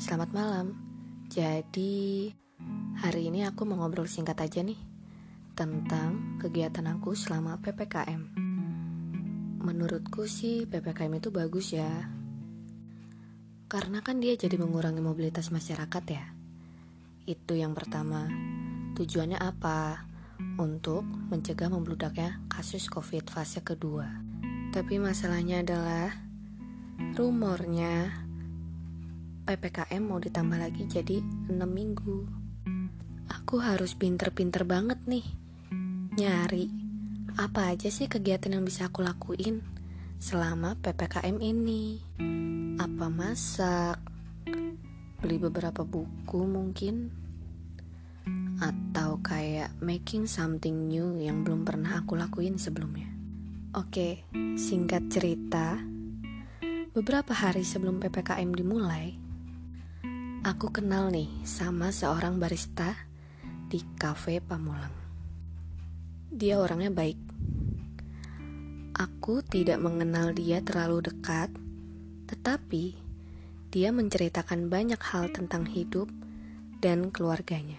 Selamat malam. Jadi, hari ini aku mau ngobrol singkat aja nih tentang kegiatan aku selama PPKM. Menurutku sih PPKM itu bagus ya. Karena kan dia jadi mengurangi mobilitas masyarakat ya. Itu yang pertama. Tujuannya apa? Untuk mencegah membludaknya kasus COVID fase kedua. Tapi masalahnya adalah rumornya PPKM mau ditambah lagi jadi 6 minggu. Aku harus pinter-pinter banget nih nyari apa aja sih kegiatan yang bisa aku lakuin selama PPKM ini. Apa masak, beli beberapa buku mungkin, atau kayak making something new yang belum pernah aku lakuin sebelumnya. Oke, singkat cerita, beberapa hari sebelum PPKM dimulai, Aku kenal nih sama seorang barista di kafe Pamulang. Dia orangnya baik. Aku tidak mengenal dia terlalu dekat, tetapi dia menceritakan banyak hal tentang hidup dan keluarganya.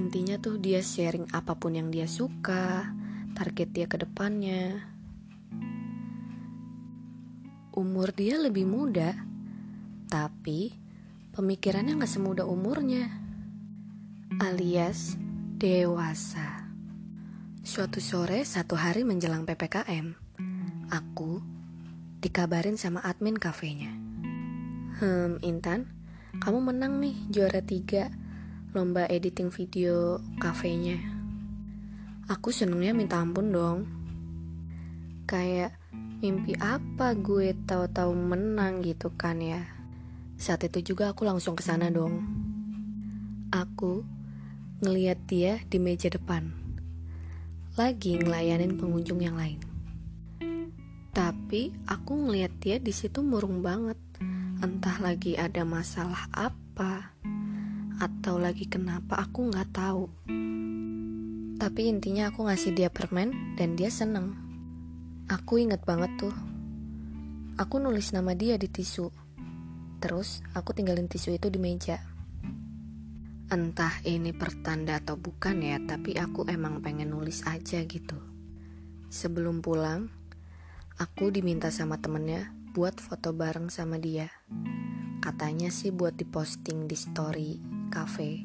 Intinya tuh dia sharing apa pun yang dia suka, target dia ke depannya. Umur dia lebih muda, tapi pemikirannya gak semudah umurnya, alias dewasa. Suatu sore satu hari menjelang PPKM, aku dikabarin sama admin kafenya. Hmm, Intan, kamu menang nih juara tiga lomba editing video kafenya. Aku senengnya minta ampun dong. Kayak mimpi apa gue tahu-tahu menang gitu kan ya. Saat itu juga aku langsung ke sana dong. Aku ngeliat dia di meja depan, lagi ngelayanin pengunjung yang lain. Tapi aku ngeliat dia di situ murung banget, entah lagi ada masalah apa atau lagi kenapa aku nggak tahu. Tapi intinya aku ngasih dia permen dan dia seneng. Aku inget banget tuh. Aku nulis nama dia di tisu. Terus aku tinggalin tisu itu di meja. Entah ini pertanda atau bukan ya, tapi aku emang pengen nulis aja gitu. Sebelum pulang, aku diminta sama temennya buat foto bareng sama dia. Katanya sih buat diposting di story cafe.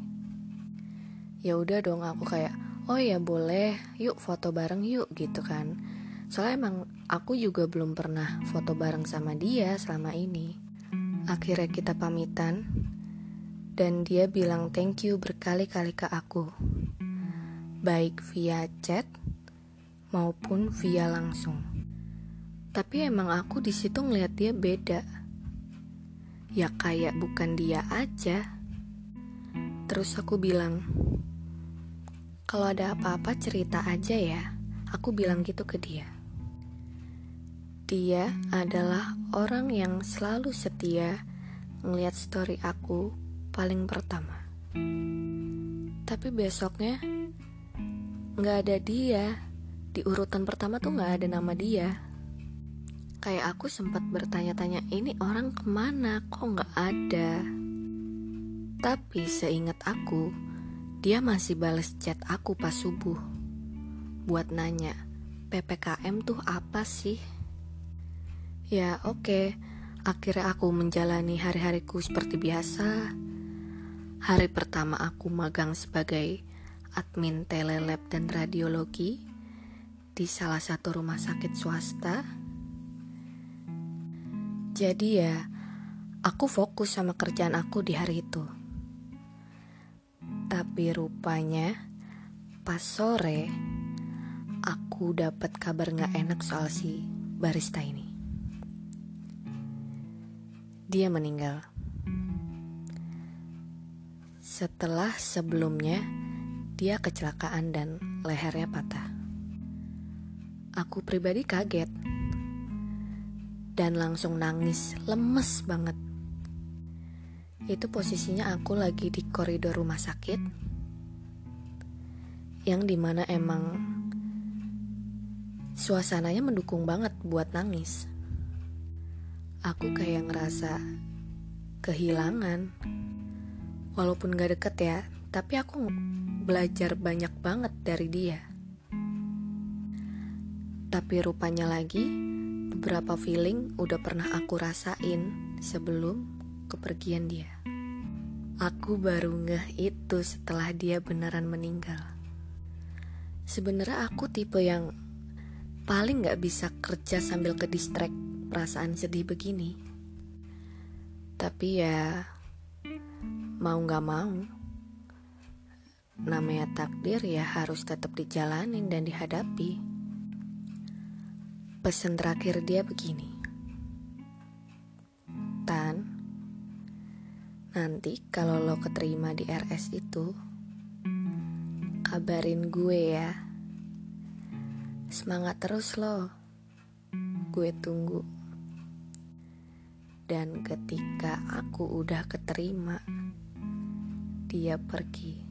Ya udah dong aku kayak, oh ya boleh, yuk foto bareng yuk gitu kan. Soalnya emang aku juga belum pernah foto bareng sama dia selama ini. Akhirnya kita pamitan dan dia bilang thank you berkali-kali ke aku. Baik via chat maupun via langsung. Tapi emang aku di situ ngeliat dia beda. Ya kayak bukan dia aja. Terus aku bilang, kalau ada apa-apa cerita aja ya. Aku bilang gitu ke dia. Dia adalah orang yang selalu setia ngeliat story aku paling pertama. Tapi besoknya nggak ada dia. Di urutan pertama tuh nggak ada nama dia. Kayak aku sempat bertanya-tanya ini orang ke mana kok nggak ada. Tapi seingat aku, dia masih bales chat aku pas subuh. Buat nanya, PPKM tuh apa sih? Ya oke, okay. akhirnya aku menjalani hari-hariku seperti biasa. Hari pertama aku magang sebagai admin telelab dan radiologi di salah satu rumah sakit swasta. Jadi ya, aku fokus sama kerjaan aku di hari itu. Tapi rupanya pas sore aku dapat kabar nggak enak soal si barista ini dia meninggal. Setelah sebelumnya dia kecelakaan dan lehernya patah. Aku pribadi kaget dan langsung nangis, lemes banget. Itu posisinya aku lagi di koridor rumah sakit yang di mana emang suasananya mendukung banget buat nangis aku kayak ngerasa kehilangan. Walaupun gak deket ya, tapi aku belajar banyak banget dari dia. Tapi rupanya lagi, beberapa feeling udah pernah aku rasain sebelum kepergian dia. Aku baru ngeh itu setelah dia beneran meninggal. Sebenarnya aku tipe yang paling gak bisa kerja sambil ke distract perasaan sedih begini. Tapi ya mau gak mau, namanya takdir ya harus tetap dijalanin dan dihadapi. Pesan terakhir dia begini. Tan, nanti kalau lo keterima di RS itu, kabarin gue ya. Semangat terus lo. Gue tunggu. Dan ketika aku udah keterima, dia pergi.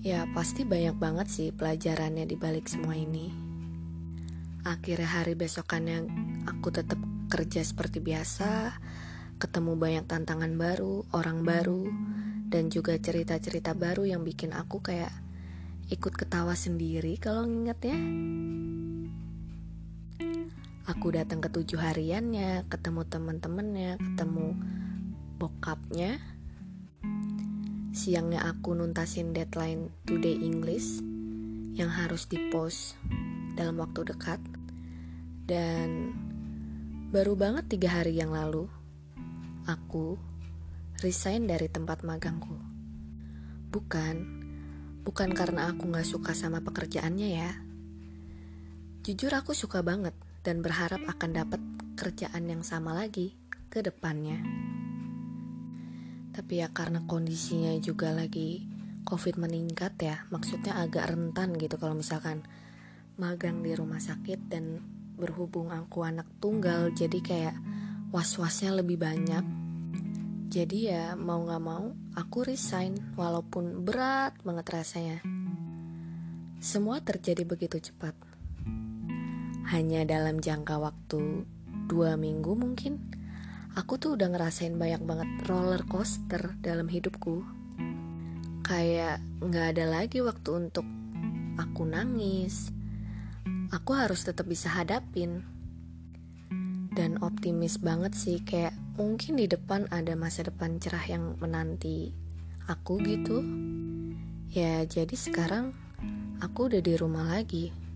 Ya pasti banyak banget sih pelajarannya di balik semua ini. Akhirnya hari besokannya aku tetap kerja seperti biasa, ketemu banyak tantangan baru, orang baru, dan juga cerita-cerita baru yang bikin aku kayak ikut ketawa sendiri kalau nginget ya. Aku datang ke tujuh hariannya, ketemu teman-temannya, ketemu bokapnya. Siangnya aku nuntasin deadline today English yang harus dipost dalam waktu dekat. Dan baru banget tiga hari yang lalu, aku resign dari tempat magangku. Bukan Bukan karena aku gak suka sama pekerjaannya ya. Jujur aku suka banget dan berharap akan dapat kerjaan yang sama lagi ke depannya. Tapi ya karena kondisinya juga lagi COVID meningkat ya, maksudnya agak rentan gitu kalau misalkan magang di rumah sakit dan berhubung aku anak tunggal jadi kayak was-wasnya lebih banyak jadi ya mau gak mau aku resign walaupun berat banget rasanya. Semua terjadi begitu cepat. Hanya dalam jangka waktu dua minggu mungkin, aku tuh udah ngerasain banyak banget roller coaster dalam hidupku. Kayak gak ada lagi waktu untuk aku nangis. Aku harus tetap bisa hadapin. Dan optimis banget sih kayak mungkin di depan ada masa depan cerah yang menanti aku gitu. Ya, jadi sekarang aku udah di rumah lagi.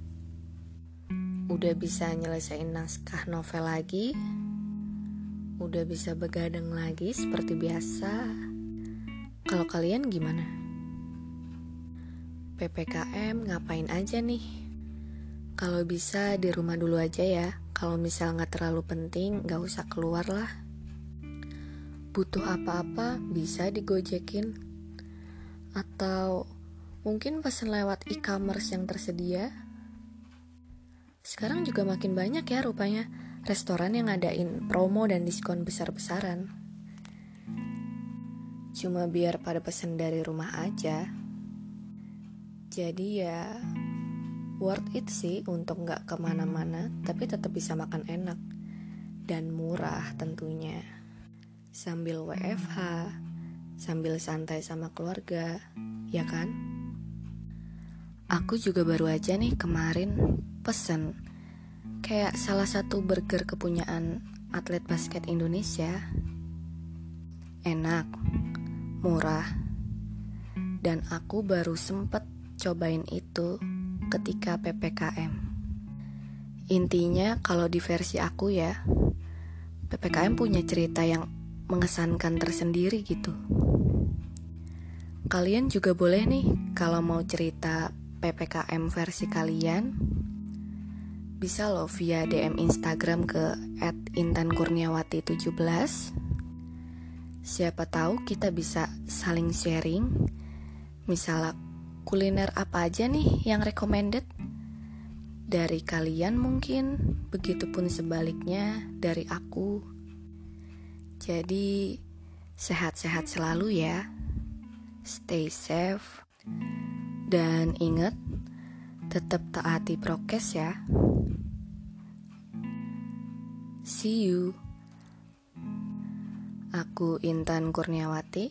Udah bisa nyelesain naskah novel lagi. Udah bisa begadang lagi seperti biasa. Kalau kalian gimana? PPKM ngapain aja nih? Kalau bisa di rumah dulu aja ya. Kalau misal nggak terlalu penting, nggak usah keluar lah butuh apa-apa bisa digojekin atau mungkin pesan lewat e-commerce yang tersedia. Sekarang juga makin banyak ya rupanya restoran yang ngadain promo dan diskon besar-besaran. Cuma biar pada pesan dari rumah aja. Jadi ya worth it sih untuk nggak ke mana-mana tapi tetap bisa makan enak dan murah tentunya sambil WFH, sambil santai sama keluarga, ya kan? Aku juga baru aja nih kemarin pesen kayak salah satu burger kepunyaan atlet basket Indonesia. Enak, murah, dan aku baru sempet cobain itu ketika PPKM. Intinya kalau di versi aku ya, PPKM punya cerita yang mengesankan tersendiri gitu. Kalian juga boleh nih kalau mau cerita PPKM versi kalian bisa loh via DM Instagram ke @intankurniawati17. Siapa tahu kita bisa saling sharing. Misalnya kuliner apa aja nih yang recommended dari kalian mungkin, begitupun sebaliknya dari aku. Jadi, sehat-sehat selalu ya. Stay safe. Dan ingat, tetap taati prokes ya. See you. Aku Intan Kurniawati.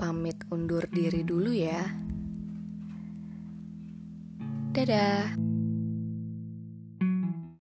Pamit undur diri dulu ya. Dadah.